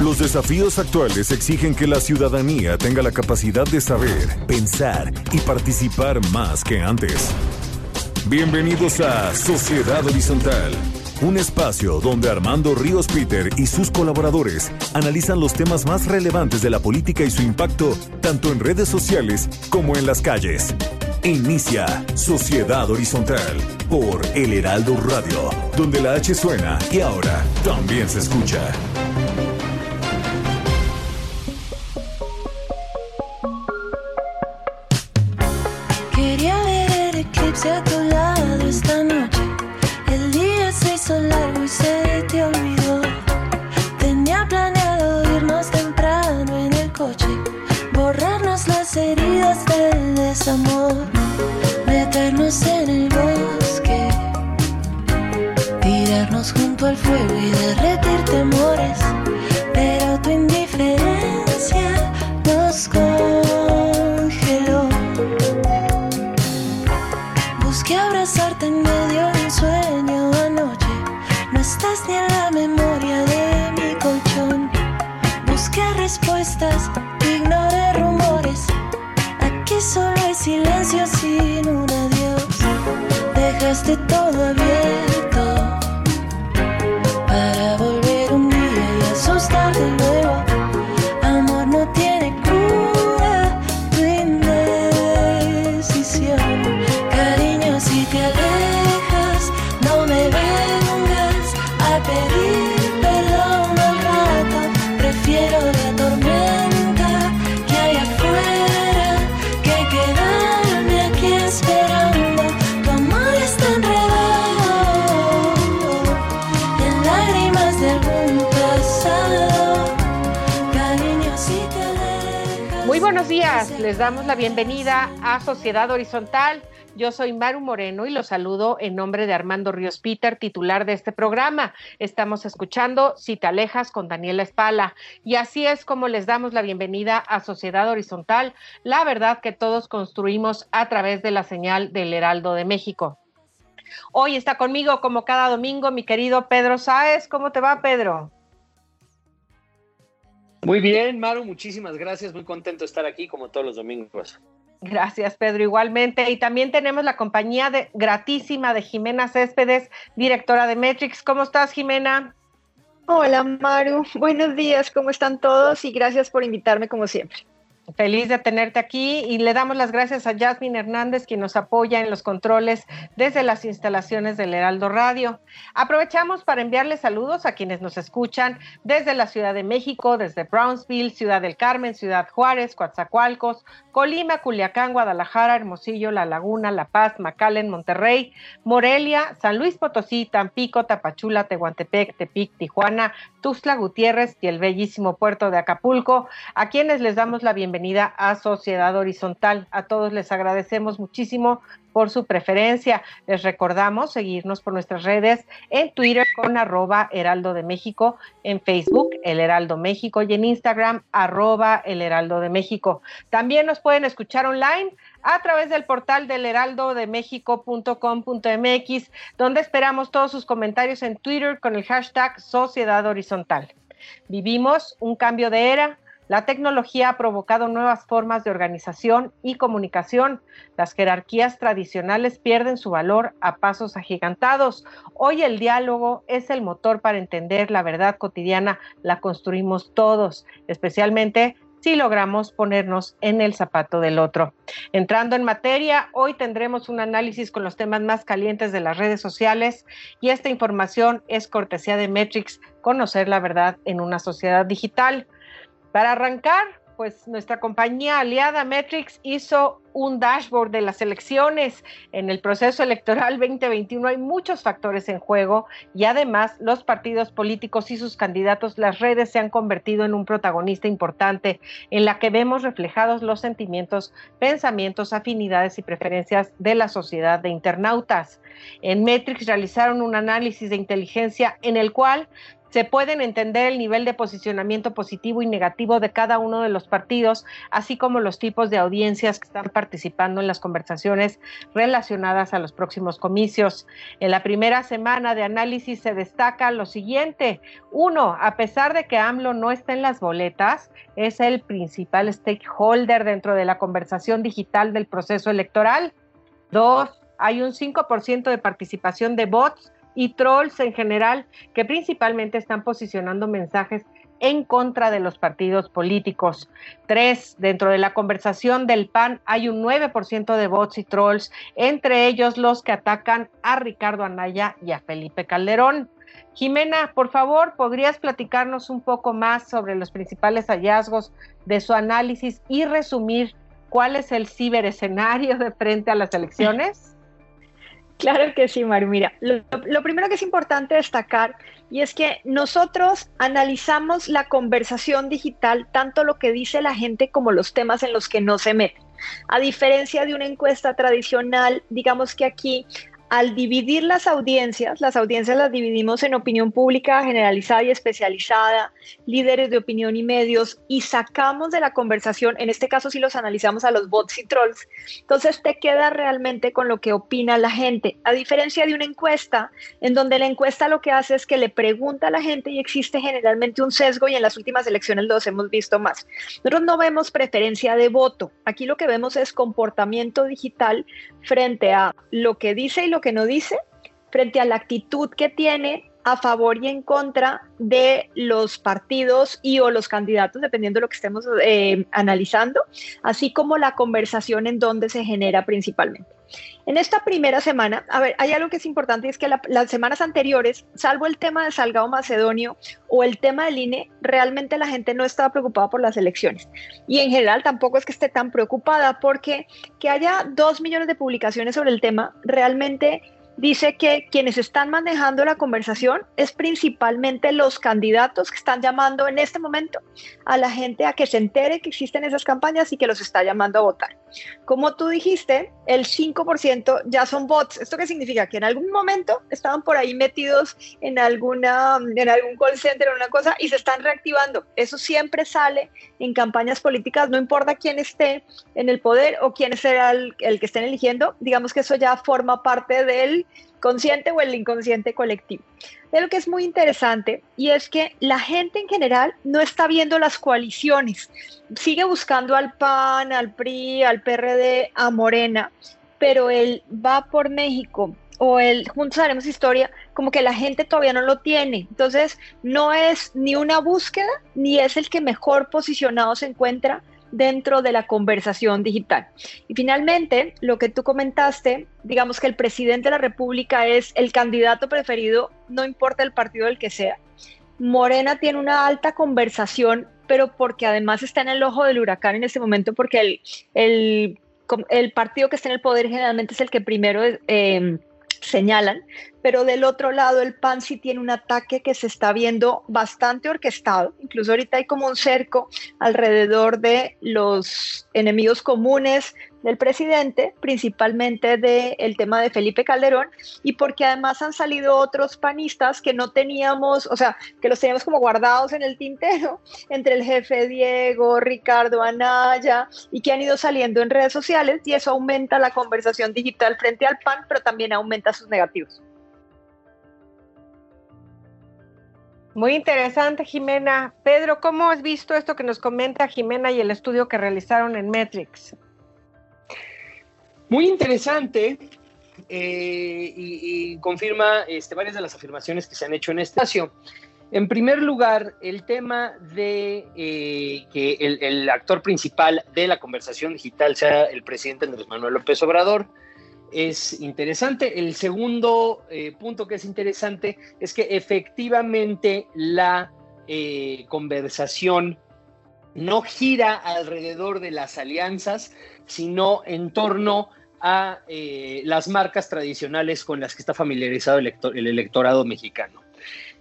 Los desafíos actuales exigen que la ciudadanía tenga la capacidad de saber, pensar y participar más que antes. Bienvenidos a Sociedad Horizontal, un espacio donde Armando Ríos Peter y sus colaboradores analizan los temas más relevantes de la política y su impacto tanto en redes sociales como en las calles. Inicia Sociedad Horizontal por El Heraldo Radio, donde la H suena y ahora también se escucha. Eclipse a tu lado esta noche. El día se hizo largo y se te olvidó. Tenía planeado irnos temprano en el coche, borrarnos las heridas del desamor, meternos en el bosque, tirarnos junto al fuego y derretir temores. esté todo bien. Les damos la bienvenida a Sociedad Horizontal. Yo soy Maru Moreno y los saludo en nombre de Armando Ríos Peter, titular de este programa. Estamos escuchando Si te alejas con Daniela Espala. Y así es como les damos la bienvenida a Sociedad Horizontal, la verdad que todos construimos a través de la señal del Heraldo de México. Hoy está conmigo, como cada domingo, mi querido Pedro Sáez. ¿Cómo te va, Pedro? Muy bien, Maru, muchísimas gracias. Muy contento de estar aquí como todos los domingos. Gracias, Pedro, igualmente. Y también tenemos la compañía de, gratísima de Jimena Céspedes, directora de Metrix. ¿Cómo estás, Jimena? Hola Maru, buenos días, ¿cómo están todos? Y gracias por invitarme como siempre. Feliz de tenerte aquí y le damos las gracias a Jasmine Hernández, quien nos apoya en los controles desde las instalaciones del Heraldo Radio. Aprovechamos para enviarles saludos a quienes nos escuchan desde la Ciudad de México, desde Brownsville, Ciudad del Carmen, Ciudad Juárez, Coatzacoalcos, Colima, Culiacán, Guadalajara, Hermosillo, La Laguna, La Paz, McAllen, Monterrey, Morelia, San Luis Potosí, Tampico, Tapachula, Tehuantepec, Tepic, Tijuana, Tuxtla Gutiérrez y el bellísimo puerto de Acapulco, a quienes les damos la bienvenida a Sociedad Horizontal. A todos les agradecemos muchísimo por su preferencia. Les recordamos seguirnos por nuestras redes en Twitter con arroba Heraldo de México, en Facebook El Heraldo México y en Instagram arroba El Heraldo de México. También nos pueden escuchar online a través del portal del heraldodemexico.com.mx, donde esperamos todos sus comentarios en Twitter con el hashtag Sociedad Horizontal. Vivimos un cambio de era. La tecnología ha provocado nuevas formas de organización y comunicación. Las jerarquías tradicionales pierden su valor a pasos agigantados. Hoy el diálogo es el motor para entender la verdad cotidiana. La construimos todos, especialmente si logramos ponernos en el zapato del otro. Entrando en materia, hoy tendremos un análisis con los temas más calientes de las redes sociales y esta información es cortesía de Metrix, conocer la verdad en una sociedad digital. Para arrancar, pues nuestra compañía aliada Metrix hizo un dashboard de las elecciones. En el proceso electoral 2021 hay muchos factores en juego y además los partidos políticos y sus candidatos, las redes se han convertido en un protagonista importante en la que vemos reflejados los sentimientos, pensamientos, afinidades y preferencias de la sociedad de internautas. En Metrix realizaron un análisis de inteligencia en el cual se pueden entender el nivel de posicionamiento positivo y negativo de cada uno de los partidos, así como los tipos de audiencias que están participando en las conversaciones relacionadas a los próximos comicios. En la primera semana de análisis se destaca lo siguiente. Uno, a pesar de que AMLO no está en las boletas, es el principal stakeholder dentro de la conversación digital del proceso electoral. Dos, hay un 5% de participación de bots y trolls en general que principalmente están posicionando mensajes en contra de los partidos políticos. Tres, dentro de la conversación del PAN hay un 9% de bots y trolls, entre ellos los que atacan a Ricardo Anaya y a Felipe Calderón. Jimena, por favor, ¿podrías platicarnos un poco más sobre los principales hallazgos de su análisis y resumir cuál es el ciberescenario de frente a las elecciones? Claro que sí, Maru. Mira, lo, lo, primero que es importante destacar y es que nosotros analizamos la conversación digital, tanto lo que dice la gente como los temas en los que no se meten. A diferencia de una encuesta tradicional, digamos que aquí al dividir las audiencias, las audiencias las dividimos en opinión pública generalizada y especializada, líderes de opinión y medios, y sacamos de la conversación, en este caso si los analizamos a los bots y trolls, entonces te queda realmente con lo que opina la gente, a diferencia de una encuesta, en donde la encuesta lo que hace es que le pregunta a la gente y existe generalmente un sesgo y en las últimas elecciones los hemos visto más. Nosotros no vemos preferencia de voto, aquí lo que vemos es comportamiento digital frente a lo que dice y lo que no dice, frente a la actitud que tiene a favor y en contra de los partidos y o los candidatos, dependiendo de lo que estemos eh, analizando, así como la conversación en donde se genera principalmente. En esta primera semana, a ver, hay algo que es importante es que las semanas anteriores, salvo el tema de Salgado Macedonio o el tema del INE, realmente la gente no estaba preocupada por las elecciones. Y en general tampoco es que esté tan preocupada porque que haya dos millones de publicaciones sobre el tema realmente dice que quienes están manejando la conversación es principalmente los candidatos que están llamando en este momento a la gente a que se entere que existen esas campañas y que los está llamando a votar. Como tú dijiste, el 5% ya son bots. ¿Esto qué significa? Que en algún momento estaban por ahí metidos en, alguna, en algún call center o una cosa y se están reactivando. Eso siempre sale en campañas políticas, no importa quién esté en el poder o quién sea el, el que estén eligiendo. Digamos que eso ya forma parte del consciente o el inconsciente colectivo. De lo que es muy interesante y es que la gente en general no está viendo las coaliciones, sigue buscando al PAN, al PRI, al PRD, a Morena, pero él va por México o el Juntos Haremos Historia, como que la gente todavía no lo tiene. Entonces, no es ni una búsqueda, ni es el que mejor posicionado se encuentra dentro de la conversación digital. Y finalmente, lo que tú comentaste, digamos que el presidente de la República es el candidato preferido, no importa el partido del que sea. Morena tiene una alta conversación, pero porque además está en el ojo del huracán en este momento, porque el, el, el partido que está en el poder generalmente es el que primero eh, señalan, pero del otro lado el PAN sí tiene un ataque que se está viendo bastante orquestado, incluso ahorita hay como un cerco alrededor de los enemigos comunes del presidente, principalmente del tema de Felipe Calderón, y porque además han salido otros panistas que no teníamos, o sea, que los teníamos como guardados en el tintero, entre el jefe Diego, Ricardo Anaya, y que han ido saliendo en redes sociales, y eso aumenta la conversación digital frente al PAN, pero también aumenta sus negativos. Muy interesante, Jimena. Pedro, ¿cómo has visto esto que nos comenta Jimena y el estudio que realizaron en Metrix? Muy interesante eh, y, confirma este, varias de las afirmaciones que se han hecho en este espacio. En primer lugar, el tema de eh, que el, actor principal de la conversación digital sea el presidente Andrés Manuel López Obrador es interesante. El segundo eh, punto que es interesante es que efectivamente la conversación no gira alrededor de las alianzas, sino en torno a eh, las marcas tradicionales con las que está familiarizado el, electorado mexicano.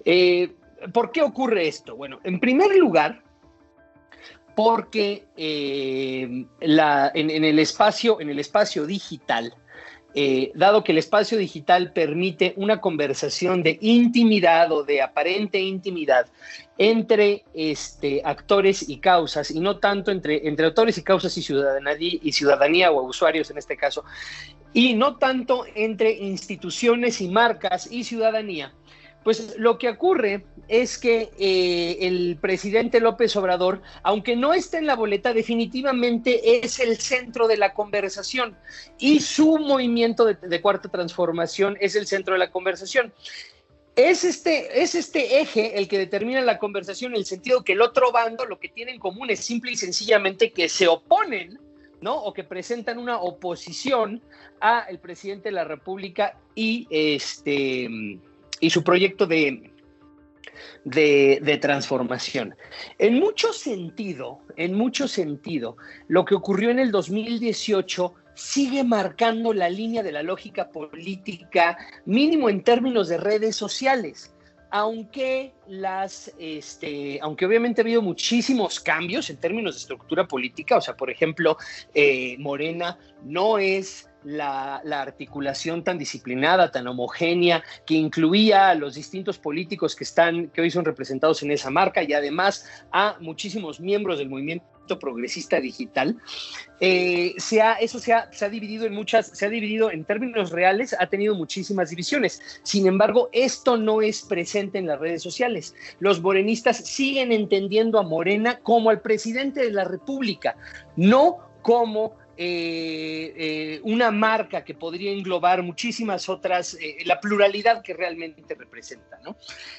Eh, ¿Por qué ocurre esto? Bueno, en primer lugar, porque eh, en, el espacio, en el espacio digital, dado que el espacio digital permite una conversación de intimidad o de aparente intimidad entre este, actores y causas, y no tanto entre, entre actores y causas y ciudadanía, y ciudadanía o usuarios en este caso, y no tanto entre instituciones y marcas y ciudadanía, pues lo que ocurre es que eh, el presidente López Obrador, aunque no esté en la boleta, definitivamente es el centro de la conversación y su movimiento de cuarta transformación es el centro de la conversación es este, es este eje el que determina la conversación en el sentido que el otro bando lo que tiene en común es simple y sencillamente que se oponen, ¿no? O que presentan una oposición a el presidente de la República y este y su proyecto de, de, transformación. En mucho sentido, en mucho sentido, lo que ocurrió en el 2018 sigue marcando la línea de la lógica política, mínimo en términos de redes sociales. Aunque las, este, aunque obviamente ha habido muchísimos cambios en términos de estructura política, o sea, por ejemplo, eh, Morena no es la, la, articulación tan disciplinada, tan homogénea, que incluía a los distintos políticos que están, que hoy son representados en esa marca y además a muchísimos miembros del movimiento progresista digital, eh, se ha, eso se ha, se ha, dividido en muchas, se ha dividido en términos reales, ha tenido muchísimas divisiones. Sin embargo, esto no es presente en las redes sociales. Los morenistas siguen entendiendo a Morena como al presidente de la República, no como eh, eh, una marca que podría englobar muchísimas otras, eh, la pluralidad que realmente representa, ¿no?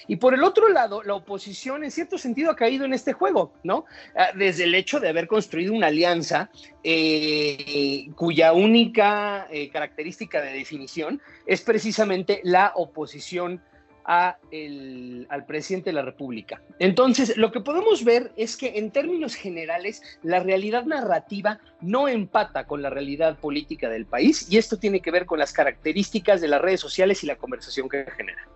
Y por el otro lado, la oposición en cierto sentido ha caído en este juego, ¿no? Ah, desde el hecho de haber construido una alianza cuya única característica de definición es precisamente la oposición al presidente de la República. Entonces, lo que podemos ver es que en términos generales, la realidad narrativa no empata con la realidad política del país y esto tiene que ver con las características de las redes sociales y la conversación que genera.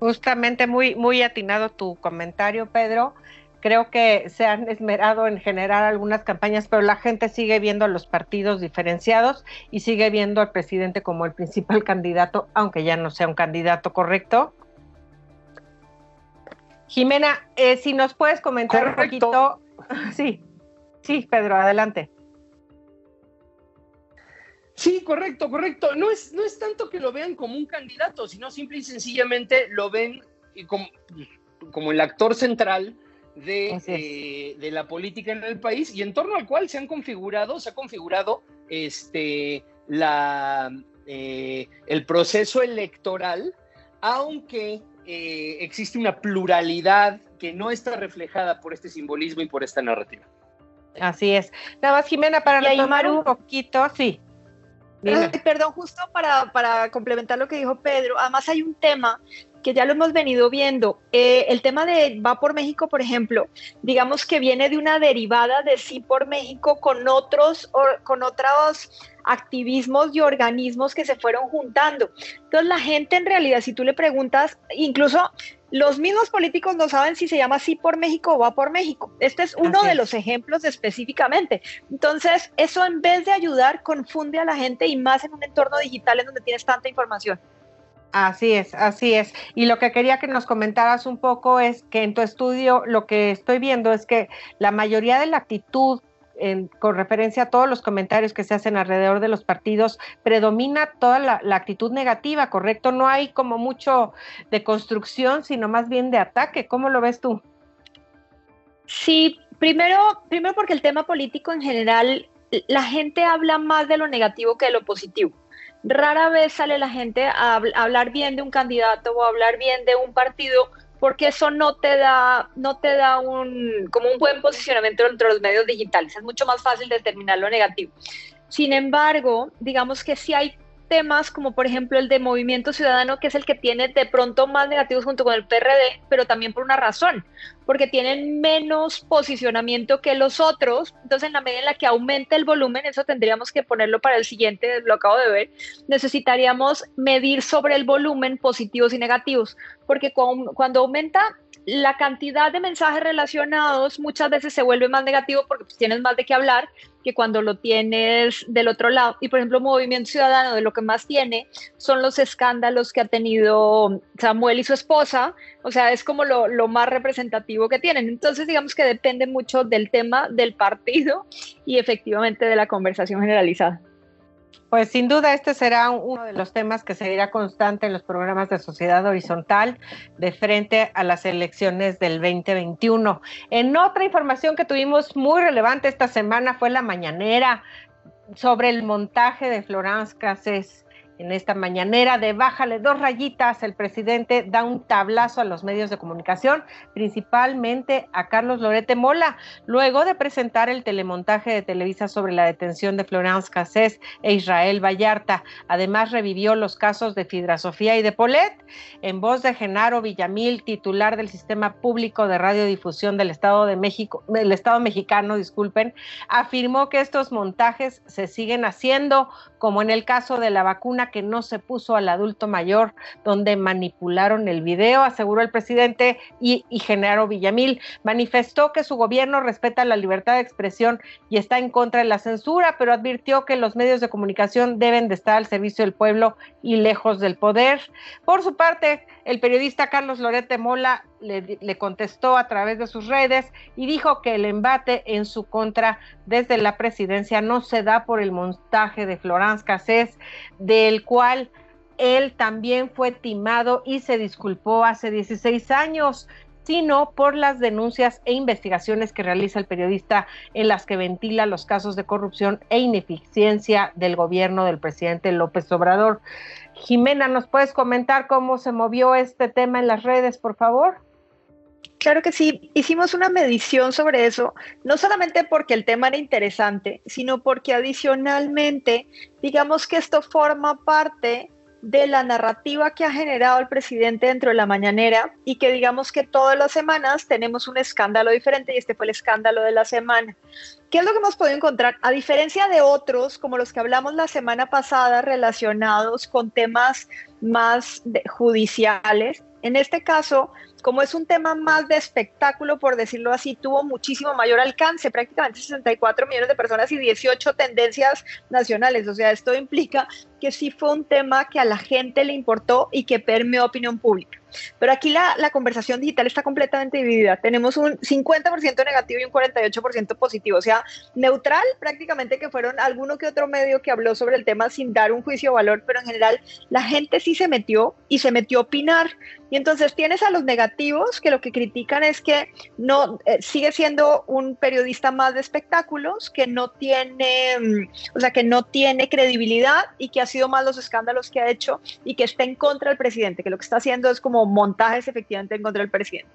Justamente muy, muy atinado tu comentario, Pedro creo que se han esmerado en generar algunas campañas, pero la gente sigue viendo a los partidos diferenciados y sigue viendo al presidente como el principal candidato, aunque ya no sea un candidato correcto. Jimena, eh, si nos puedes comentar un poquito. Sí, sí, Pedro, adelante. Sí, correcto, correcto. No es, no es tanto que lo vean como un candidato, sino simple y sencillamente lo ven como, como el actor central eh, de, la política en el país y en torno al cual se han configurado, se ha configurado este, la, eh, el proceso electoral, aunque eh, existe una pluralidad que no está reflejada por este simbolismo y por esta narrativa. Así es. Nada más, Jimena, para retomar un poquito, sí. perdón, justo para, para complementar lo que dijo Pedro, además hay un tema que ya lo hemos venido viendo. Eh, el tema de Va por México, por ejemplo, digamos que viene de una derivada de Sí por México con otros, con otros activismos y organismos que se fueron juntando. Entonces la gente en realidad, si tú le preguntas, incluso los mismos políticos no saben si se llama Sí por México o Va por México. Este es uno de los ejemplos específicamente. Entonces, eso en vez de ayudar, confunde a la gente y más en un entorno digital en donde tienes tanta información. Así es, así es. Y lo que quería que nos comentaras un poco es que en tu estudio lo que estoy viendo es que la mayoría de la actitud con referencia a todos los comentarios que se hacen alrededor de los partidos, predomina toda la, actitud negativa, ¿correcto? No hay como mucho de construcción, sino más bien de ataque. ¿Cómo lo ves tú? Sí, primero, primero porque el tema político en general, la gente habla más de lo negativo que de lo positivo rara vez sale la gente a, hablar bien de un candidato o a hablar bien de un partido porque eso no te da, no te da un, como un buen posicionamiento dentro de los medios digitales. Es mucho más fácil determinar lo negativo. Sin embargo, digamos que sí hay temas como por ejemplo el de Movimiento Ciudadano, que es el que tiene de pronto más negativos junto con el PRD, pero también por una razón, porque tienen menos posicionamiento que los otros. Entonces, en la medida en la que aumente el volumen, eso tendríamos que ponerlo para el siguiente, lo acabo de ver, necesitaríamos medir sobre el volumen positivos y negativos, porque cuando aumenta la cantidad de mensajes relacionados muchas veces se vuelve más negativo porque pues, tienes más de qué hablar que cuando lo tienes del otro lado. Y por ejemplo, Movimiento Ciudadano de lo que más tiene son los escándalos que ha tenido Samuel y su esposa. O sea, es como lo, lo más representativo que tienen. Entonces, digamos que depende mucho del tema del partido y efectivamente de la conversación generalizada. Pues sin duda este será uno de los temas que seguirá constante en los programas de sociedad horizontal de frente a las elecciones del 2021. En otra información que tuvimos muy relevante esta semana fue la mañanera sobre el montaje de Florence Cassés en esta mañanera de Bájale dos rayitas, el presidente da un tablazo a los medios de comunicación, principalmente a Carlos Lorete Mola, luego de presentar el telemontaje de Televisa sobre la detención de Florence Cassés e Israel Vallarta. Además, revivió los casos de Fidra Sofía y de Polet. En voz de Genaro Villamil, titular del Sistema Público de Radiodifusión del Estado de México, del Estado mexicano, disculpen, afirmó que estos montajes se siguen haciendo, como en el caso de la vacuna que no se puso al adulto mayor, donde manipularon el video, aseguró el presidente y, y Genaro Villamil. Manifestó que su gobierno respeta la libertad de expresión y está en contra de la censura, pero advirtió que los medios de comunicación deben de estar al servicio del pueblo y lejos del poder. Por su parte, el periodista Carlos Lorete Mola le, contestó a través de sus redes y dijo que el embate en su contra desde la presidencia no se da por el montaje de Florence Cassés, del cual él también fue timado y se disculpó hace 16 años sino por las denuncias e investigaciones que realiza el periodista en las que ventila los casos de corrupción e ineficiencia del gobierno del presidente López Obrador. Jimena, ¿nos puedes comentar cómo se movió este tema en las redes, por favor? Claro que sí, hicimos una medición sobre eso, no solamente porque el tema era interesante, sino porque adicionalmente, digamos que esto forma parte de la narrativa que ha generado el presidente dentro de la mañanera y que digamos que todas las semanas tenemos un escándalo diferente y este fue el escándalo de la semana. ¿Qué es lo que hemos podido encontrar? A diferencia de otros, como los que hablamos la semana pasada relacionados con temas más judiciales, en este caso como es un tema más de espectáculo, por decirlo así, tuvo muchísimo mayor alcance, prácticamente 64 millones de personas y 18 tendencias nacionales. O sea, esto implica que sí fue un tema que a la gente le importó y que permeó opinión pública. Pero aquí la, la conversación digital está completamente dividida. Tenemos un 50% negativo y un 48% positivo. O sea, neutral prácticamente que fueron alguno que otro medio que habló sobre el tema sin dar un juicio de valor, pero en general la gente sí se metió y se metió a opinar. Y entonces tienes a los negativos que lo que critican es que no eh, sigue siendo un periodista más de espectáculos, que no tiene, mm, o sea, que no tiene credibilidad y que ha sido más los escándalos que ha hecho y que está en contra del presidente, que lo que está haciendo es como montajes efectivamente en contra del presidente.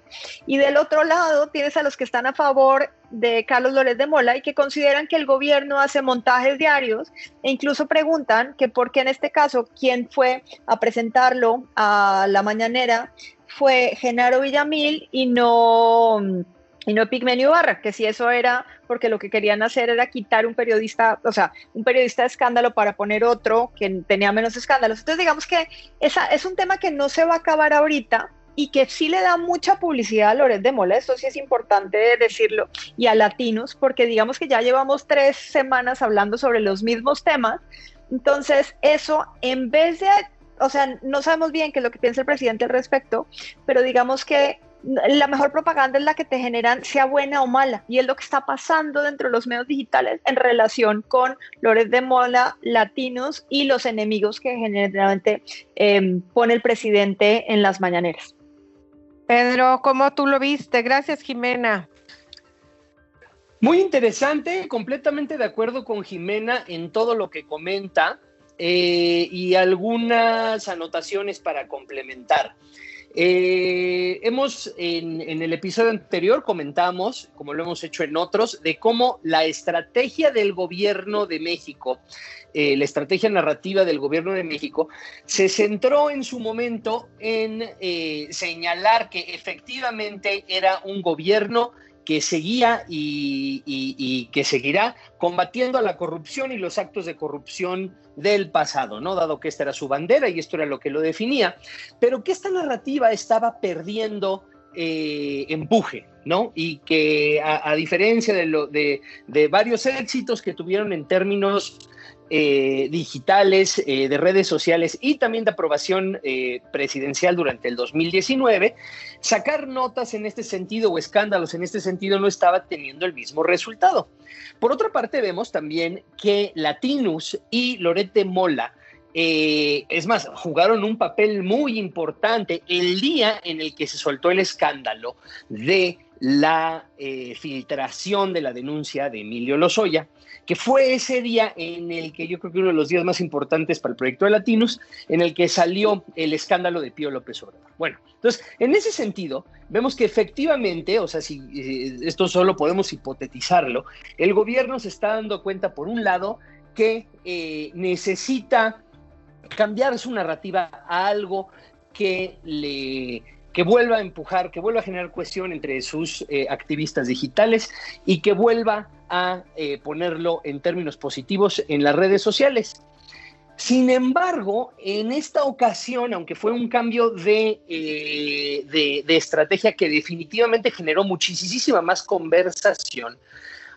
Y del otro lado tienes a los que están a favor de Carlos Lórez de Mola y que consideran que el gobierno hace montajes diarios e incluso preguntan que por qué en este caso quién fue a presentarlo a la mañanera fue Genaro Villamil y no y no Pigmenio Barra, que si eso era porque lo que querían hacer era quitar un periodista, o sea, un periodista de escándalo para poner otro que tenía menos escándalos. Entonces, digamos que esa es un tema que no se va a acabar ahorita y que sí le da mucha publicidad a Loret de Mola, esto sí es importante decirlo, y a Latinos, porque digamos que ya llevamos tres semanas hablando sobre los mismos temas. Entonces, eso en vez de o sea, no sabemos bien qué es lo que piensa el presidente al respecto, pero digamos que la mejor propaganda es la que te generan, sea buena o mala, y es lo que está pasando dentro de los medios digitales en relación con Lores de Mola, latinos y los enemigos que generalmente em, pone el presidente en las mañaneras. Pedro, ¿cómo tú lo viste? Gracias, Jimena. Muy interesante, completamente de acuerdo con Jimena en todo lo que comenta. eh, y algunas anotaciones para complementar. Eh, hemos en, el episodio anterior comentamos, como lo hemos hecho en otros, de cómo la estrategia del gobierno de México, eh, la estrategia narrativa del gobierno de México, se centró en su momento en señalar que efectivamente era un gobierno que seguía y, que seguirá combatiendo a la corrupción y los actos de corrupción del pasado, ¿no? Dado que esta era su bandera y esto era lo que lo definía, pero que esta narrativa estaba perdiendo eh, empuje, ¿no? Y que a, diferencia de, de varios éxitos que tuvieron en términos eh, digitales, eh, de redes sociales y también de aprobación eh, presidencial durante el 2019, sacar notas en este sentido o escándalos en este sentido no estaba teniendo el mismo resultado. Por otra parte, vemos también que Latinus y Lorete Mola, es más, jugaron un papel muy importante el día en el que se soltó el escándalo de la filtración de la denuncia de Emilio Lozoya que fue ese día en el que yo creo que uno de los días más importantes para el proyecto de Latinos, en el que salió el escándalo de Pío López Obrador. Bueno, entonces, en ese sentido, vemos que efectivamente, o sea, si eh, esto solo podemos hipotetizarlo, el gobierno se está dando cuenta, por un lado, que eh, necesita cambiar su narrativa a algo que le que vuelva a empujar, que vuelva a generar cuestión entre sus eh, activistas digitales y que vuelva a eh, ponerlo en términos positivos en las redes sociales. Sin embargo, en esta ocasión, aunque fue un cambio de, eh, de, estrategia que definitivamente generó muchísima más conversación,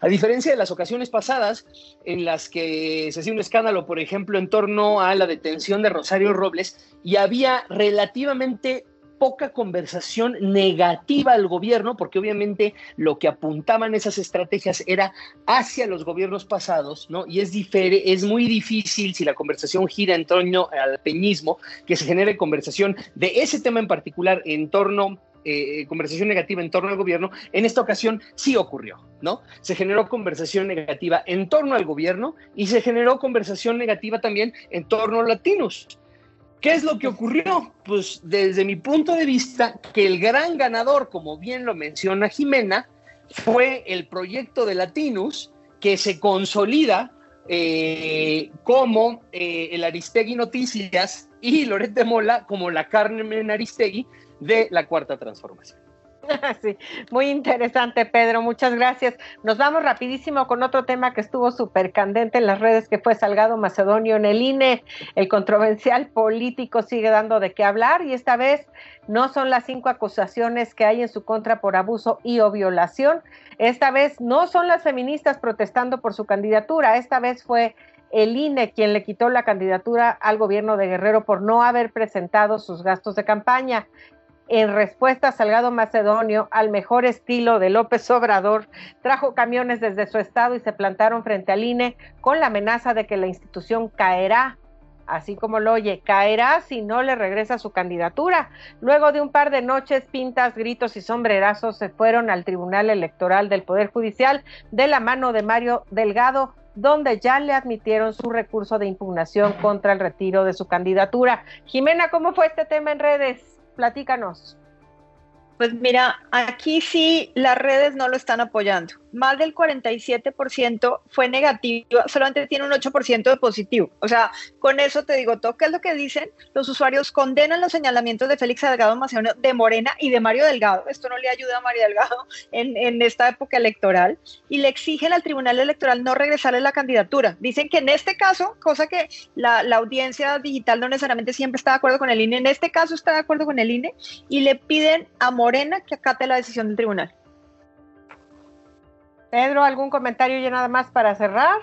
a diferencia de las ocasiones pasadas en las que se hacía un escándalo, por ejemplo, en torno a la detención de Rosario Robles, y había relativamente poca conversación negativa al gobierno, porque obviamente lo que apuntaban esas estrategias era hacia los gobiernos pasados, ¿no? Y es, es muy difícil si la conversación gira en torno al peñismo, que se genere conversación de ese tema en particular en torno eh, conversación negativa en torno al gobierno, en esta ocasión sí ocurrió, ¿no? Se generó conversación negativa en torno al gobierno y se generó conversación negativa también en torno a latinos. ¿Qué es lo que ocurrió? Pues desde mi punto de vista, que el gran ganador, como bien lo menciona Jimena, fue el proyecto de Latinus, que se consolida eh, como eh, el Aristegui Noticias y Lorete Mola como la Carmen Aristegui de la Cuarta Transformación. Sí, muy interesante, Pedro. Muchas gracias. Nos vamos rapidísimo con otro tema que estuvo súper candente en las redes, que fue Salgado Macedonio en el INE. El controversial político sigue dando de qué hablar y esta vez no son las cinco acusaciones que hay en su contra por abuso y o violación. Esta vez no son las feministas protestando por su candidatura. Esta vez fue el INE quien le quitó la candidatura al gobierno de Guerrero por no haber presentado sus gastos de campaña en respuesta Salgado Macedonio, al mejor estilo de López Obrador, trajo camiones desde su estado y se plantaron frente al INE con la amenaza de que la institución caerá así como lo oye, caerá si no le regresa su candidatura. Luego de un par de noches, pintas, gritos y sombrerazos se fueron al Tribunal Electoral del Poder Judicial de la mano de Mario Delgado, donde ya le admitieron su recurso de impugnación contra el retiro de su candidatura. Jimena, ¿cómo fue este tema en redes? Platícanos. Pues mira, aquí sí las redes no lo están apoyando más del 47% fue negativo, solamente tiene un 8% de positivo. O sea, con eso te digo todo, ¿qué es lo que dicen? Los usuarios condenan los señalamientos de Félix Delgado Macedonio, de Morena y de Mario Delgado. Esto no le ayuda a Mario Delgado en, en esta época electoral. Y le exigen al Tribunal Electoral no regresarle la candidatura. Dicen que en este caso, cosa que la, la audiencia digital no necesariamente siempre está de acuerdo con el INE, en este caso está de acuerdo con el INE y le piden a Morena que acate la decisión del tribunal. Pedro, ¿algún comentario ya nada más para cerrar?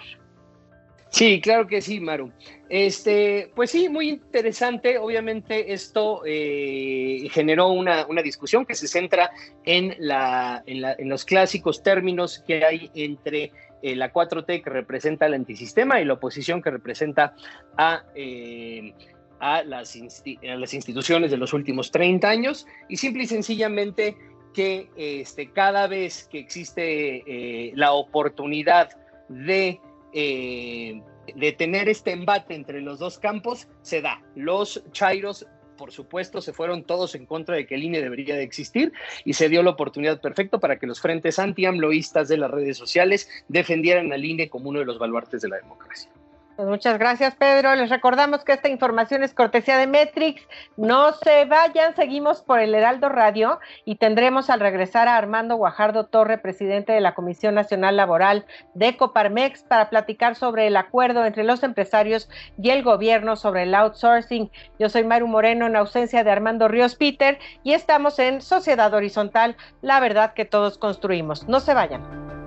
Sí, claro que sí, Maru. Este, pues sí, muy interesante. Obviamente esto eh, generó una, discusión que se centra en, la, en, los clásicos términos que hay entre eh, la 4T que representa el antisistema y la oposición que representa a, eh, a, las, a las instituciones de los últimos 30 años y simple y sencillamente que este, cada vez que existe eh, la oportunidad de, eh, de tener este embate entre los dos campos se da. Los Chairos por supuesto, se fueron todos en contra de que el INE debería de existir y se dio la oportunidad perfecta para que los frentes anti-amloístas de las redes sociales defendieran al INE como uno de los baluartes de la democracia. Pues muchas gracias, Pedro. Les recordamos que esta información es cortesía de Metrix. No se vayan, seguimos por el Heraldo Radio y tendremos al regresar a Armando Guajardo Torre, presidente de la Comisión Nacional Laboral de Coparmex, para platicar sobre el acuerdo entre los empresarios y el gobierno sobre el outsourcing. Yo soy Maru Moreno en ausencia de Armando Ríos Peter y estamos en Sociedad Horizontal, la verdad que todos construimos. No se vayan.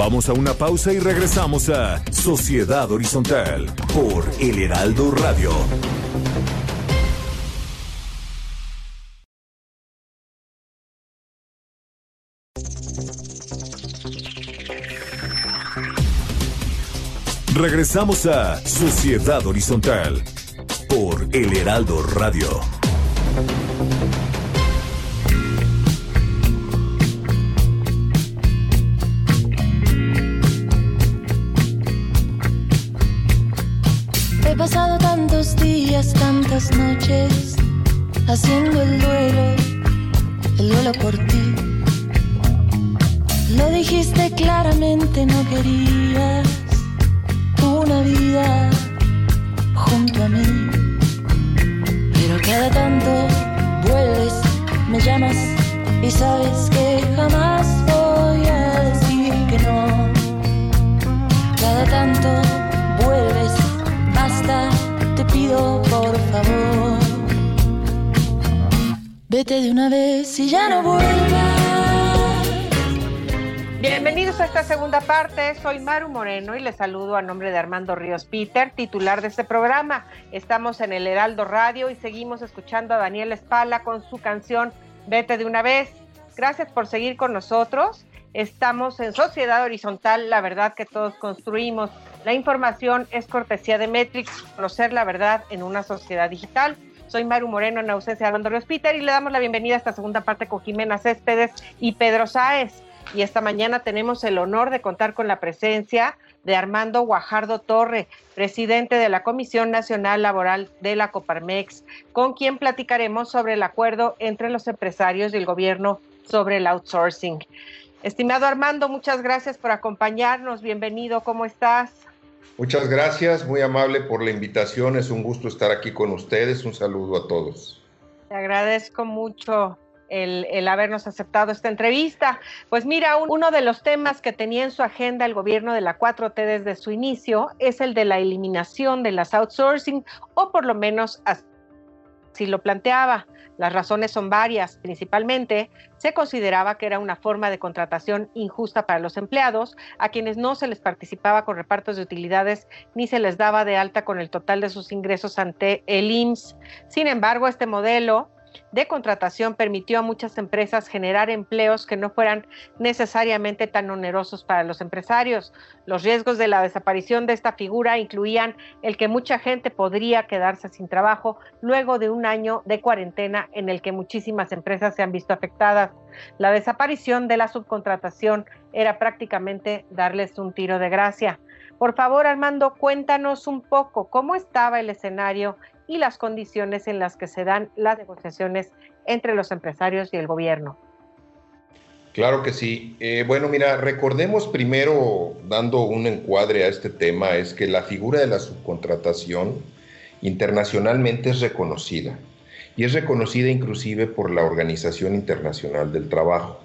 Vamos a una pausa y regresamos a Sociedad Horizontal por El Heraldo Radio. Regresamos a Sociedad Horizontal por El Heraldo Radio. Tantos días, tantas noches, haciendo el duelo, el duelo por ti. Lo dijiste claramente, no querías una vida junto a mí. Pero cada tanto vuelves, me llamas y sabes que jamás voy a decir que no. Cada tanto vuelves te pido por favor. Vete de una vez y ya no vuelvas. Bienvenidos a esta segunda parte. Soy Maru Moreno y les saludo a nombre de Armando Ríos Peter, titular de este programa. Estamos en el Heraldo Radio y seguimos escuchando a Daniel Espala con su canción Vete de una vez. Gracias por seguir con nosotros. Estamos en Sociedad Horizontal, la verdad que todos construimos. La información es cortesía de Metrix, conocer la verdad en una sociedad digital. Soy Maru Moreno en ausencia de Armando y le damos la bienvenida a esta segunda parte con Jimena Céspedes y Pedro Sáez. Y esta mañana tenemos el honor de contar con la presencia de Armando Guajardo Torre, presidente de la Comisión Nacional Laboral de la Coparmex, con quien platicaremos sobre el acuerdo entre los empresarios y el gobierno sobre el outsourcing. Estimado Armando, muchas gracias por acompañarnos. Bienvenido, ¿cómo estás? Muchas gracias, muy amable por la invitación. Es un gusto estar aquí con ustedes. Un saludo a todos. Te agradezco mucho el, habernos aceptado esta entrevista. Pues mira, uno de los temas que tenía en su agenda el gobierno de la 4T desde su inicio es el de la eliminación de las outsourcing, o por lo menos así lo planteaba. Las razones son varias. Principalmente, se consideraba que era una forma de contratación injusta para los empleados, a quienes no se les participaba con repartos de utilidades ni se les daba de alta con el total de sus ingresos ante el IMSS. Sin embargo, este modelo de contratación permitió a muchas empresas generar empleos que no fueran necesariamente tan onerosos para los empresarios. Los riesgos de la desaparición de esta figura incluían el que mucha gente podría quedarse sin trabajo luego de un año de cuarentena en el que muchísimas empresas se han visto afectadas. La desaparición de la subcontratación era prácticamente darles un tiro de gracia. Por favor, Armando, cuéntanos un poco cómo estaba el escenario y las condiciones en las que se dan las negociaciones entre los empresarios y el gobierno. Claro que sí. Eh, bueno, mira, recordemos primero, dando un encuadre a este tema, es que la figura de la subcontratación internacionalmente es reconocida y es reconocida inclusive por la Organización Internacional del Trabajo.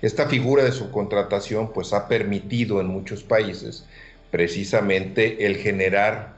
Esta figura de subcontratación pues ha permitido en muchos países precisamente el generar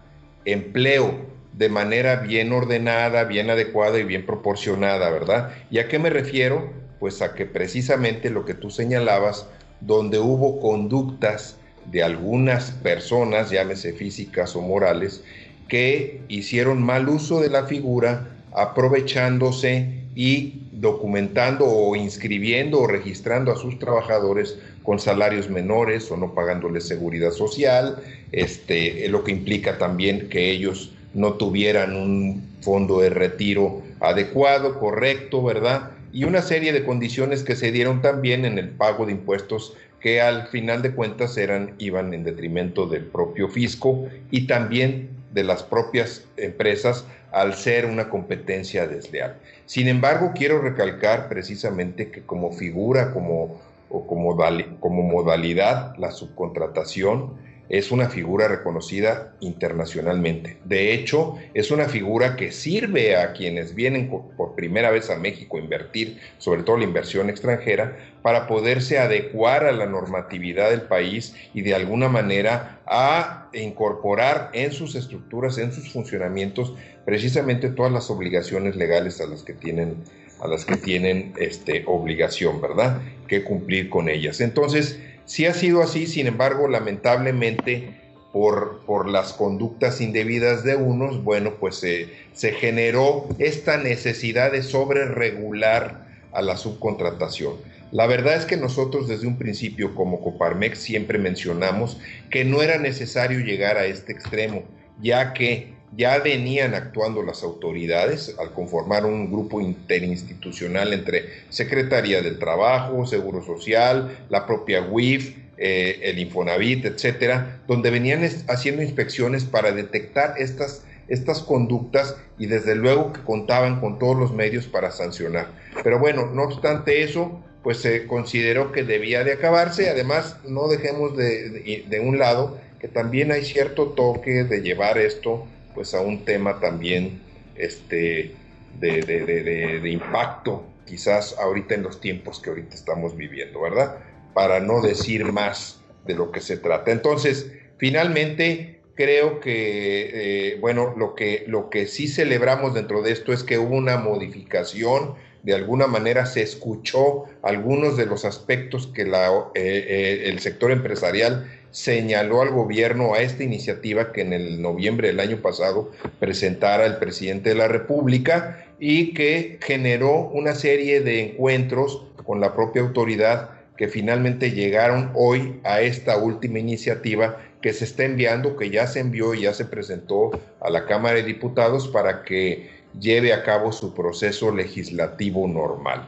empleo de manera bien ordenada, bien adecuada y bien proporcionada, ¿verdad? ¿Y a qué me refiero? Pues a que precisamente lo que tú señalabas, donde hubo conductas de algunas personas, llámese físicas o morales, que hicieron mal uso de la figura, aprovechándose y documentando o inscribiendo o registrando a sus trabajadores con salarios menores o no pagándoles seguridad social, este, lo que implica también que ellos no tuvieran un fondo de retiro adecuado, correcto, ¿verdad? Y una serie de condiciones que se dieron también en el pago de impuestos que al final de cuentas eran, iban en detrimento del propio fisco y también de las propias empresas al ser una competencia desleal. Sin embargo, quiero recalcar precisamente que como figura, como, o como, como modalidad, la subcontratación es una figura reconocida internacionalmente. De hecho, es una figura que sirve a quienes vienen por primera vez a México a invertir, sobre todo la inversión extranjera, para poderse adecuar a la normatividad del país y de alguna manera a incorporar en sus estructuras, en sus funcionamientos, precisamente todas las obligaciones legales a las que tienen a las que tienen este, obligación, ¿verdad? Que cumplir con ellas. Entonces, Sí ha sido así, sin embargo, lamentablemente, por, por las conductas indebidas de unos, bueno, pues se generó esta necesidad de sobreregular a la subcontratación. La verdad es que nosotros desde un principio como Coparmex siempre mencionamos que no era necesario llegar a este extremo, ya que ya venían actuando las autoridades al conformar un grupo interinstitucional entre Secretaría del Trabajo, Seguro Social, la propia WIF, eh, el Infonavit, etcétera, donde venían haciendo inspecciones para detectar estas, estas conductas y desde luego que contaban con todos los medios para sancionar. Pero bueno, no obstante eso, pues se consideró que debía de acabarse. Además, no dejemos de, de un lado que también hay cierto toque de llevar esto pues a un tema también este, de, impacto, quizás ahorita en los tiempos que ahorita estamos viviendo, ¿verdad? Para no decir más de lo que se trata. Entonces, finalmente, creo que, eh, bueno, lo que, lo que sí celebramos dentro de esto es que hubo una modificación, de alguna manera se escuchó algunos de los aspectos que la, eh, eh, el sector empresarial señaló al gobierno a esta iniciativa que en el noviembre del año pasado presentara el presidente de la República y que generó una serie de encuentros con la propia autoridad que finalmente llegaron hoy a esta última iniciativa que se está enviando, que ya se envió y ya se presentó a la Cámara de Diputados para que lleve a cabo su proceso legislativo normal.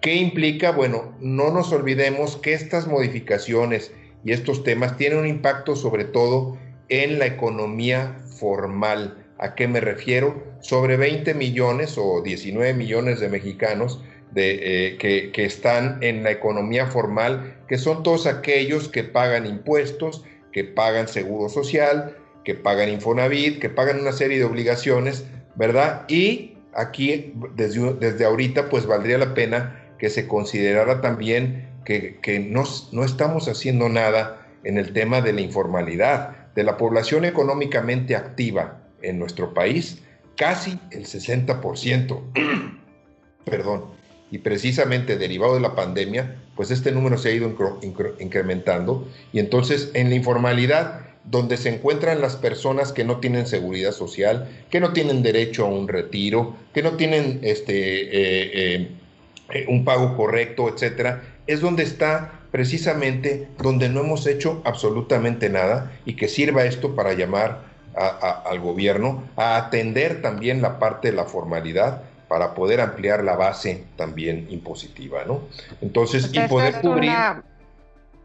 ¿Qué implica? Bueno, no nos olvidemos que estas modificaciones y estos temas tienen un impacto sobre todo en la economía formal. ¿A qué me refiero? Sobre 20 millones o 19 millones de mexicanos de, eh, que, que están en la economía formal, que son todos aquellos que pagan impuestos, que pagan seguro social, que pagan Infonavit, que pagan una serie de obligaciones, ¿verdad? Y aquí, desde, desde ahorita, pues valdría la pena que se considerara también que, no, no estamos haciendo nada en el tema de la informalidad, de la población económicamente activa en nuestro país, casi el 60%. Perdón. Y precisamente derivado de la pandemia, pues este número se ha ido incrementando. Y entonces en la informalidad, donde se encuentran las personas que no tienen seguridad social, que no tienen derecho a un retiro, que no tienen este, eh, eh, un pago correcto, etcétera, es donde está precisamente donde no hemos hecho absolutamente nada y que sirva esto para llamar al gobierno a atender también la parte de la formalidad para poder ampliar la base también impositiva, ¿no? Entonces, y poder cubrir...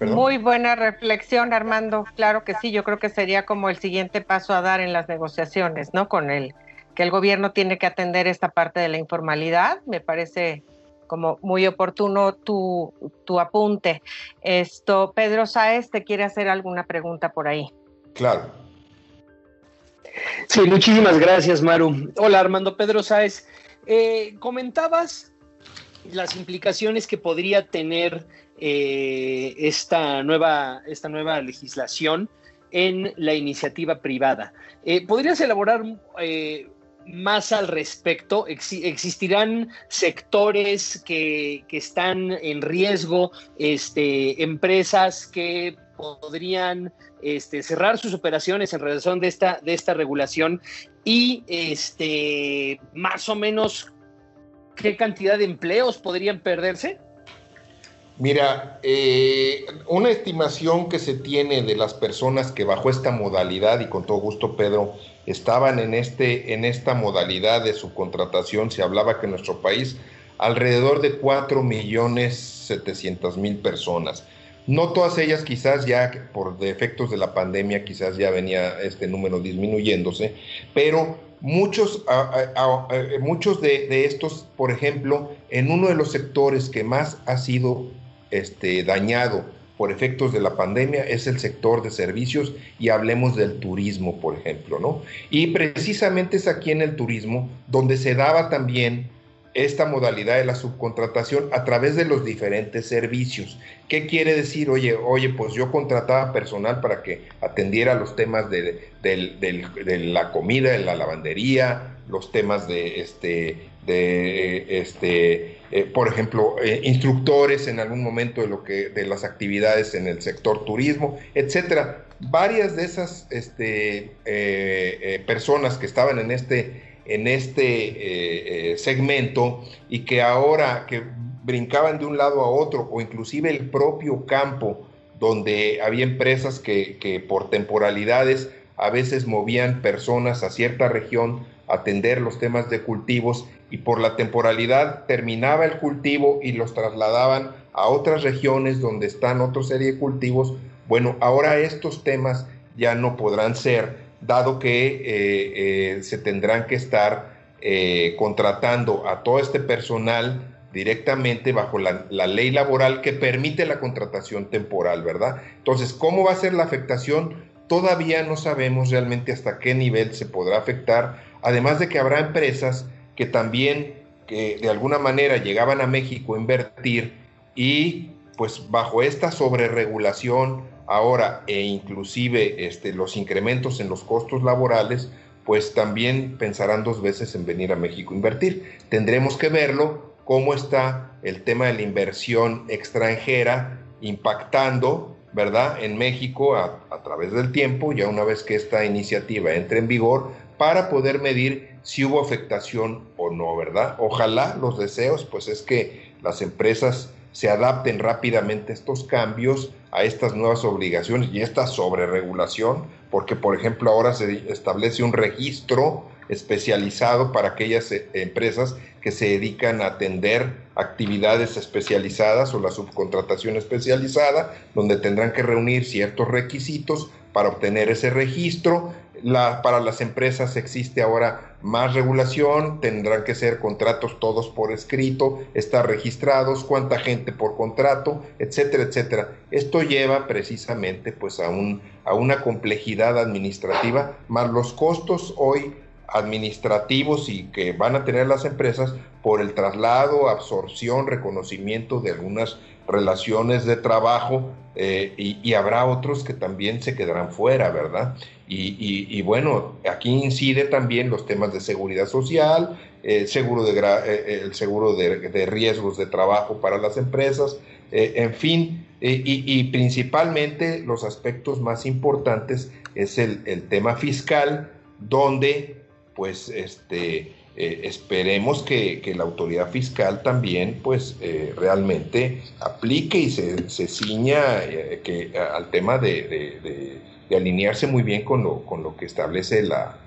Muy buena reflexión, Armando. Claro que sí, yo creo que sería como el siguiente paso a dar en las negociaciones, ¿no? Con el que el gobierno tiene que atender esta parte de la informalidad. Me parece como muy oportuno tu, tu apunte. Esto, Pedro Sáez, ¿te quiere hacer alguna pregunta por ahí? Claro. Sí, muchísimas gracias, Maru. Hola, Armando Pedro Sáez. Eh, comentabas las implicaciones que podría tener eh, esta, nueva, esta nueva legislación en la iniciativa privada. Eh, ¿Podrías elaborar más al respecto? ¿Existirán sectores que, están en riesgo, este, empresas que podrían este, cerrar sus operaciones en razón de esta, de esta regulación y este, más o menos qué cantidad de empleos podrían perderse? Mira, eh, una estimación que se tiene de las personas que bajo esta modalidad, y con todo gusto Pedro, estaban en, este, en esta modalidad de subcontratación, se hablaba que en nuestro país alrededor de 4 millones 700 mil personas. No todas ellas quizás ya por defectos de la pandemia quizás ya venía este número disminuyéndose, pero muchos, muchos de, de, estos, por ejemplo, en uno de los sectores que más ha sido este, dañado por efectos de la pandemia es el sector de servicios y hablemos del turismo, por ejemplo, ¿no? Y precisamente es aquí en el turismo donde se daba también esta modalidad de la subcontratación a través de los diferentes servicios. ¿Qué quiere decir? Oye, oye, pues yo contrataba personal para que atendiera los temas de, la comida, de la lavandería, los temas de, este, de, este, eh, por ejemplo, eh, instructores en algún momento de, lo que, de las actividades en el sector turismo, etcétera. Varias de esas este, eh, personas que estaban en este en este segmento y que ahora que brincaban de un lado a otro o inclusive el propio campo donde había empresas que, que por temporalidades a veces movían personas a cierta región atender los temas de cultivos y por la temporalidad terminaba el cultivo y los trasladaban a otras regiones donde están otra serie de cultivos. Bueno, ahora estos temas ya no podrán ser dado que eh, eh, se tendrán que estar eh, contratando a todo este personal directamente bajo la, ley laboral que permite la contratación temporal, ¿verdad? Entonces, ¿cómo va a ser la afectación? Todavía no sabemos realmente hasta qué nivel se podrá afectar, además de que habrá empresas que también que de alguna manera llegaban a México a invertir y pues bajo esta sobreregulación, ahora e inclusive este, los incrementos en los costos laborales, pues también pensarán dos veces en venir a México a invertir. Tendremos que verlo cómo está el tema de la inversión extranjera impactando, ¿verdad?, en México a, a través del tiempo, ya una vez que esta iniciativa entre en vigor, para poder medir si hubo afectación o no, ¿verdad? Ojalá los deseos, pues es que las empresas se adapten rápidamente a estos cambios, a estas nuevas obligaciones y esta sobreregulación, porque por ejemplo ahora se establece un registro especializado para aquellas eh, empresas que se dedican a atender actividades especializadas o la subcontratación especializada, donde tendrán que reunir ciertos requisitos para obtener ese registro para las empresas existe ahora más regulación, tendrán que ser contratos todos por escrito, estar registrados, cuánta gente por contrato, etcétera, etcétera. Esto lleva precisamente pues a, un, a una complejidad administrativa, más los costos hoy administrativos y que van a tener las empresas por el traslado, absorción, reconocimiento de algunas relaciones de trabajo eh, y, habrá otros que también se quedarán fuera, ¿verdad? Y, bueno, aquí incide también los temas de seguridad social, eh, seguro de, eh, el seguro de, riesgos de trabajo para las empresas, en fin, y, principalmente los aspectos más importantes es el tema fiscal, donde pues este eh, esperemos que, la autoridad fiscal también pues eh, realmente aplique y se, se ciña eh, que, al tema de, alinearse muy bien con lo, con lo que establece la,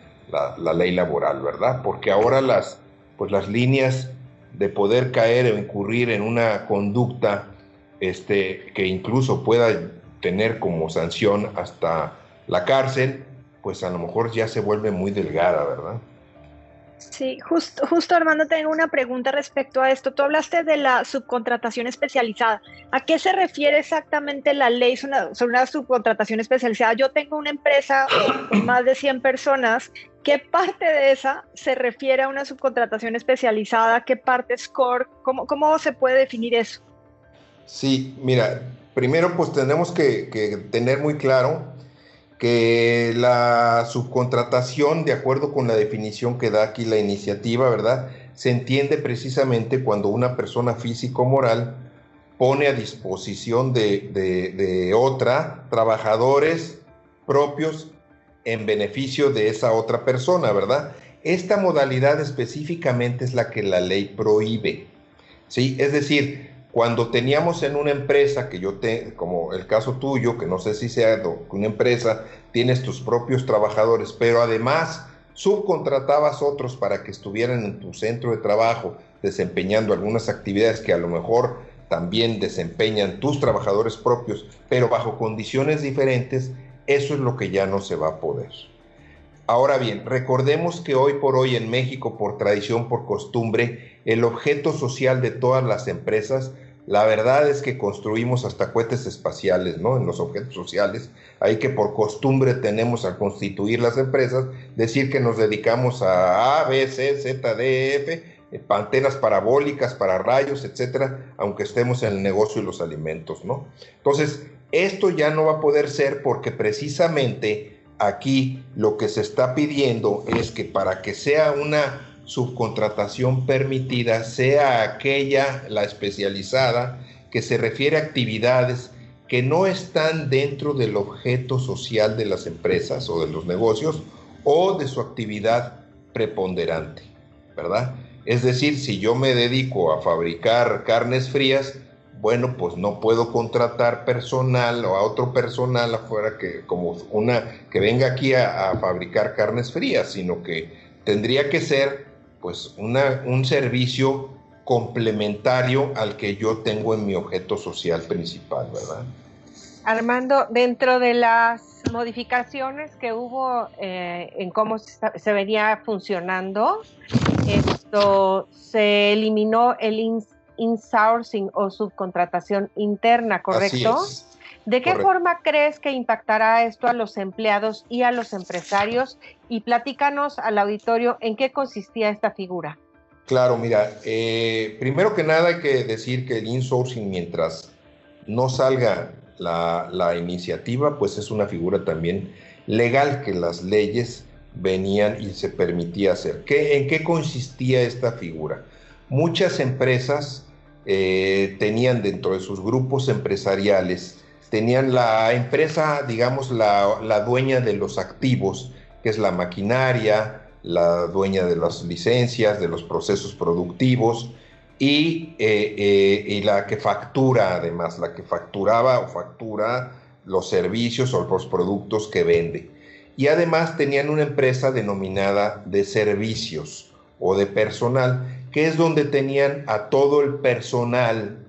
ley laboral, ¿verdad? Porque ahora las, pues las líneas de poder caer o incurrir en una conducta este, que incluso pueda tener como sanción hasta la cárcel, pues a lo mejor ya se vuelve muy delgada, ¿verdad? Sí, justo, justo Armando, tengo una pregunta respecto a esto. Tú hablaste de la subcontratación especializada. ¿A qué se refiere exactamente la ley sobre una, subcontratación especializada? Yo tengo una empresa con más de 100 personas. ¿Qué parte de esa se refiere a una subcontratación especializada? ¿Qué parte es core? ¿Cómo, cómo se puede definir eso? Sí, mira, primero pues tenemos que, que tener muy claro que la subcontratación, de acuerdo con la definición que da aquí la iniciativa, ¿verdad? Se entiende precisamente cuando una persona físico-moral pone a disposición de, otra trabajadores propios en beneficio de esa otra persona, ¿verdad? Esta modalidad específicamente es la que la ley prohíbe, ¿sí? Es decir, Cuando teníamos en una empresa que yo te, como el caso tuyo, que no sé si sea una empresa, tienes tus propios trabajadores, pero además subcontratabas otros para que estuvieran en tu centro de trabajo desempeñando algunas actividades que a lo mejor también desempeñan tus trabajadores propios, pero bajo condiciones diferentes, eso es lo que ya no se va a poder. Ahora bien, recordemos que hoy por hoy en México, por tradición, por costumbre, el objeto social de todas las empresas, la verdad es que construimos hasta cohetes espaciales, ¿no? En los objetos sociales. Hay que por costumbre tenemos al constituir las empresas, decir que nos dedicamos a A, B, C, Z, D, F, eh, antenas parabólicas para rayos, etcétera, aunque estemos en el negocio de los alimentos, ¿no? Entonces, esto ya no va a poder ser porque precisamente aquí lo que se está pidiendo es que para que sea una subcontratación permitida sea aquella, la especializada, que se refiere a actividades que no están dentro del objeto social de las empresas o de los negocios o de su actividad preponderante, ¿verdad? Es decir, si yo me dedico a fabricar carnes frías, bueno, pues no puedo contratar personal o a otro personal afuera que como una que venga aquí a, fabricar carnes frías, sino que tendría que ser pues una, un servicio complementario al que yo tengo en mi objeto social principal, ¿verdad? Armando, dentro de las modificaciones que hubo eh, en cómo se, venía funcionando, esto se eliminó el insourcing o subcontratación interna, ¿correcto? ¿De qué forma crees que impactará esto a los empleados y a los empresarios? Y platícanos al auditorio en qué consistía esta figura. Claro, mira, eh, primero que nada hay que decir que el insourcing, mientras no salga la, iniciativa, pues es una figura también legal que las leyes venían y se permitía hacer. ¿Qué, ¿En qué consistía esta figura? Muchas empresas eh, tenían dentro de sus grupos empresariales, tenían la empresa, digamos, la, la dueña de los activos, que es la maquinaria, la dueña de las licencias, de los procesos productivos, y, eh, eh, y, la que factura, además, la que facturaba o factura los servicios o los productos que vende. Y además tenían una empresa denominada de servicios o de personal, que es donde tenían a todo el personal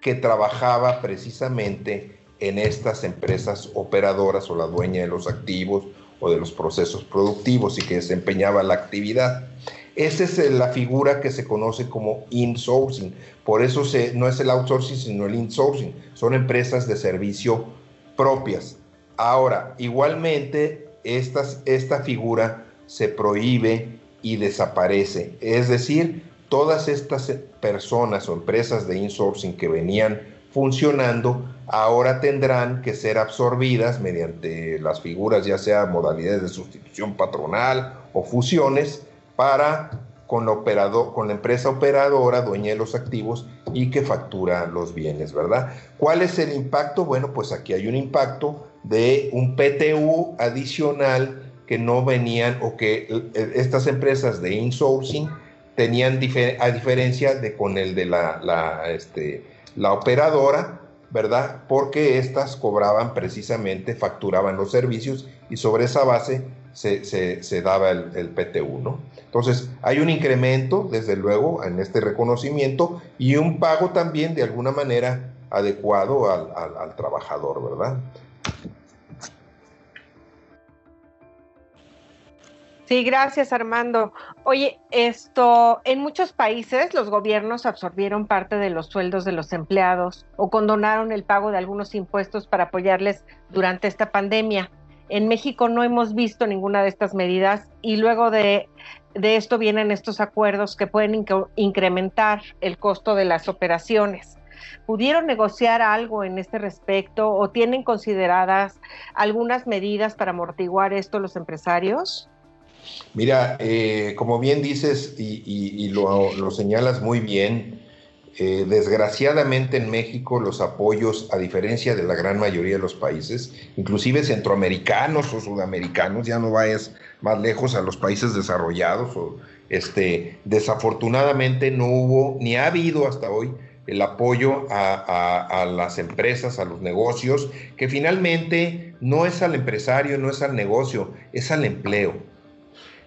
que trabajaba precisamente en estas empresas operadoras o la dueña de los activos o de los procesos productivos y que desempeñaba la actividad. Esa es la figura que se conoce como insourcing. Por eso no es el outsourcing, sino el insourcing. Son empresas de servicio propias. Ahora, igualmente, esta figura se prohíbe y desaparece. Es decir, todas estas personas o empresas de insourcing que venían funcionando ahora tendrán que ser absorbidas mediante las figuras, ya sea modalidades de sustitución patronal o fusiones, para con la, con la empresa operadora, dueña de los activos y que factura los bienes, ¿verdad? ¿Cuál es el impacto? Bueno, pues aquí hay un impacto de un PTU adicional que no venían o que eh, estas empresas de insourcing tenían a diferencia de con el de la, la, este, la operadora, ¿verdad? Porque estas cobraban precisamente, facturaban los servicios y sobre esa base se, daba el, el, PTU, ¿no? Entonces, hay un incremento, desde luego, en este reconocimiento y un pago también de alguna manera adecuado al trabajador, ¿verdad? Sí, gracias Armando. Oye, esto, en muchos países los gobiernos absorbieron parte de los sueldos de los empleados o condonaron el pago de algunos impuestos para apoyarles durante esta pandemia. En México no hemos visto ninguna de estas medidas y luego de, de esto vienen estos acuerdos que pueden incrementar el costo de las operaciones. ¿Pudieron negociar algo en este respecto o tienen consideradas algunas medidas para amortiguar esto los empresarios? Mira, eh, como bien dices y, lo, señalas muy bien, eh, desgraciadamente en México los apoyos, a diferencia de la gran mayoría de los países, inclusive centroamericanos o sudamericanos, ya no vayas más lejos a los países desarrollados, o, este, desafortunadamente no hubo ni ha habido hasta hoy el apoyo a, las empresas, a los negocios, que finalmente no es al empresario, no es al negocio, es al empleo.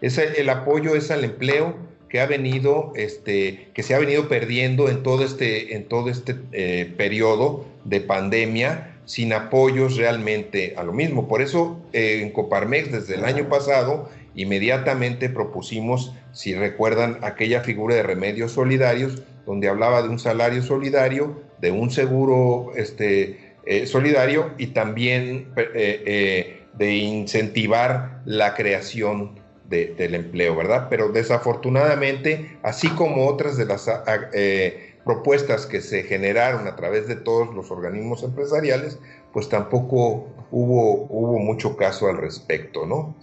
Es el, apoyo es al empleo que ha venido, este, que se ha venido perdiendo en todo este, en todo este eh, periodo de pandemia, sin apoyos realmente a lo mismo. Por eso eh, en Coparmex desde el año pasado inmediatamente propusimos, si recuerdan, aquella figura de remedios solidarios, donde hablaba de un salario solidario, de un seguro este, eh, solidario y también de incentivar la creación del empleo, ¿verdad? Pero desafortunadamente, así como otras de las propuestas que se generaron a través de todos los organismos empresariales, pues tampoco hubo, hubo mucho caso al respecto, ¿no?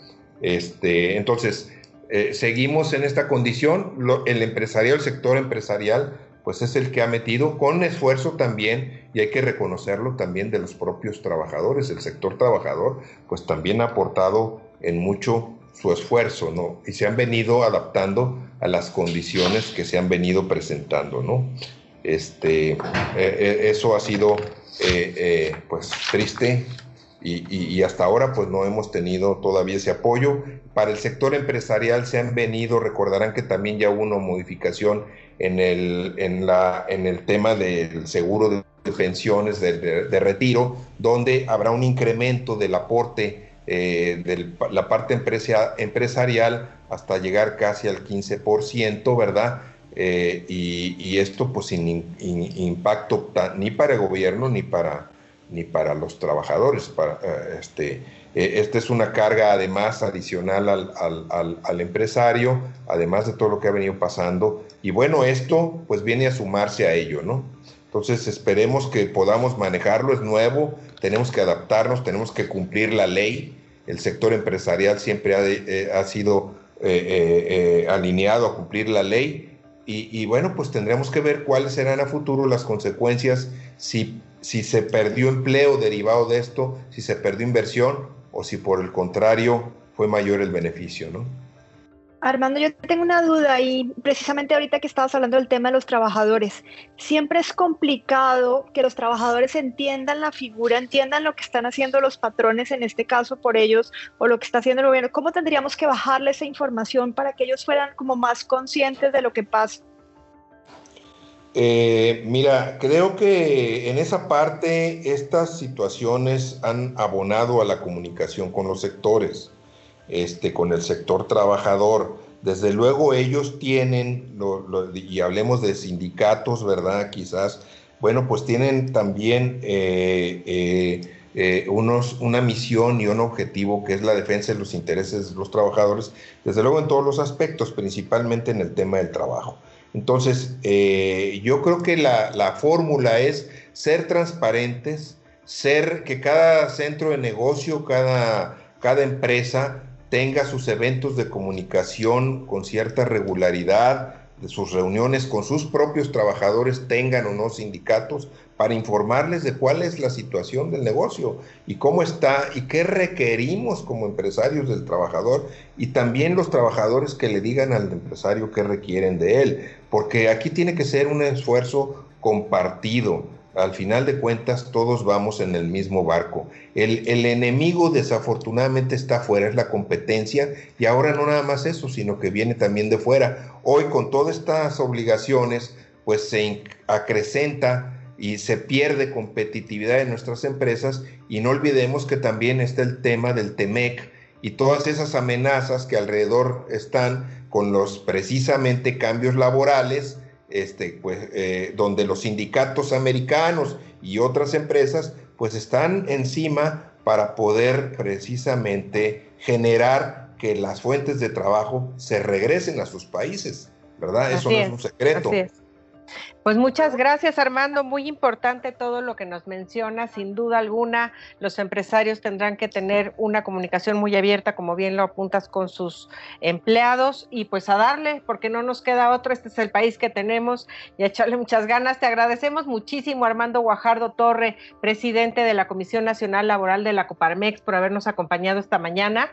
Este, entonces, eh, seguimos en esta condición. el empresarial, el sector empresarial, pues es el que ha metido con esfuerzo también, y hay que reconocerlo también de los propios trabajadores. El sector trabajador, pues también ha aportado en mucho su esfuerzo, ¿no? Y se han venido adaptando a las condiciones que se han venido presentando, ¿no? Este, eh, eh, eso ha sido, pues, triste, y, hasta ahora pues no hemos tenido todavía ese apoyo. Para el sector empresarial se han venido, recordarán que también ya hubo una modificación en el, en la, en el tema del seguro de pensiones de, retiro, donde habrá un incremento del aporte eh, de la parte empresarial hasta llegar casi al 15%, ¿verdad? Eh, y, esto pues sin impacto ni para el gobierno ni para ni para los trabajadores. Eh, este, esta es una carga además adicional al, empresario, además de todo lo que ha venido pasando. Y bueno, esto pues viene a sumarse a ello, ¿no? Entonces esperemos que podamos manejarlo, es nuevo, tenemos que adaptarnos, tenemos que cumplir la ley. El sector empresarial siempre ha, eh, ha sido alineado a cumplir la ley. Y, y bueno, pues tendremos que ver cuáles serán a futuro las consecuencias si si se perdió empleo derivado de esto, si se perdió inversión o si por el contrario fue mayor el beneficio, ¿no? Armando, yo tengo una duda y precisamente ahorita que estabas hablando del tema de los trabajadores, siempre es complicado que los trabajadores entiendan la figura, entiendan lo que están haciendo los patrones, en este caso por ellos, o lo que está haciendo el gobierno. ¿Cómo tendríamos que bajarle esa información para que ellos fueran como más conscientes de lo que pasa? Eh, mira, creo que en esa parte estas situaciones han abonado a la comunicación con los sectores, este, con el sector trabajador. Desde luego ellos tienen, y hablemos de sindicatos, ¿verdad? Quizás, bueno, pues tienen también eh, eh, unos, una misión y un objetivo que es la defensa de los intereses de los trabajadores, desde luego en todos los aspectos, principalmente en el tema del trabajo. Entonces, eh, yo creo que la, fórmula es ser transparentes, ser que cada centro de negocio, cada, cada empresa tenga sus eventos de comunicación con cierta regularidad, de sus reuniones con sus propios trabajadores, tengan o no sindicatos, para informarles de cuál es la situación del negocio y cómo está y qué requerimos como empresarios del trabajador y también los trabajadores que le digan al empresario qué requieren de él, porque aquí tiene que ser un esfuerzo compartido. Al final de cuentas, todos vamos en el mismo barco. El, el enemigo desafortunadamente está afuera, es la competencia, y ahora no nada más eso, sino que viene también de fuera. Hoy con todas estas obligaciones, pues se acrecenta y se pierde competitividad en nuestras empresas y no olvidemos que también está el tema del TEMEC y todas esas amenazas que alrededor están con los precisamente cambios laborales, este, pues, eh, donde los sindicatos americanos y otras empresas pues están encima para poder precisamente generar que las fuentes de trabajo se regresen a sus países, ¿verdad? Eso no es un secreto. Pues muchas gracias Armando, muy importante todo lo que nos menciona, sin duda alguna los empresarios tendrán que tener una comunicación muy abierta, como bien lo apuntas con sus empleados. Y pues a darle, porque no nos queda otro, este es el país que tenemos y a echarle muchas ganas. Te agradecemos muchísimo Armando Guajardo Torre, presidente de la Comisión Nacional Laboral de la Coparmex, por habernos acompañado esta mañana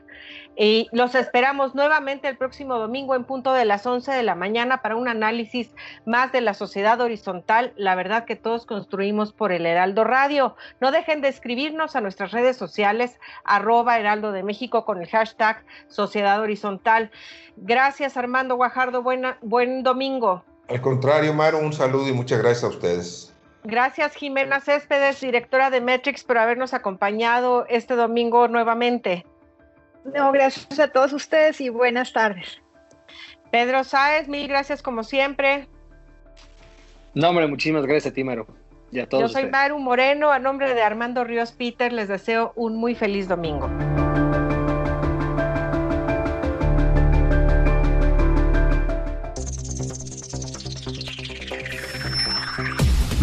y los esperamos nuevamente el próximo domingo en punto de las 11 de la mañana para un análisis más de la sociedad Horizontal, la verdad que todos construimos por el Heraldo Radio. No dejen de escribirnos a nuestras redes sociales, arroba Heraldo de México con el hashtag Sociedad Horizontal. Gracias Armando Guajardo, buena, buen domingo. Al contrario, Maro, un saludo y muchas gracias a ustedes. Gracias Jimena Céspedes, directora de Metrix, por habernos acompañado este domingo nuevamente. No, gracias a todos ustedes y buenas tardes. Pedro Sáez, mil gracias como siempre. No, hombre, muchísimas gracias a ti, Maro. Yo soy Maru Moreno, a nombre de Armando Ríos Peter, les deseo un muy feliz domingo.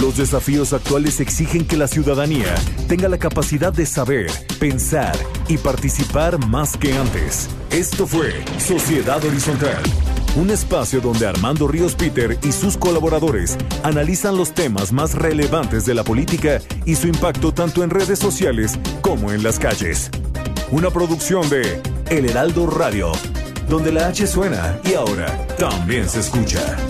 Los desafíos actuales exigen que la ciudadanía tenga la capacidad de saber, pensar y participar más que antes. Esto fue Sociedad Horizontal, un espacio donde Armando Ríos Peter y sus colaboradores analizan los temas más relevantes de la política y su impacto tanto en redes sociales como en las calles. Una producción de El Heraldo Radio, donde la H suena y ahora también se escucha.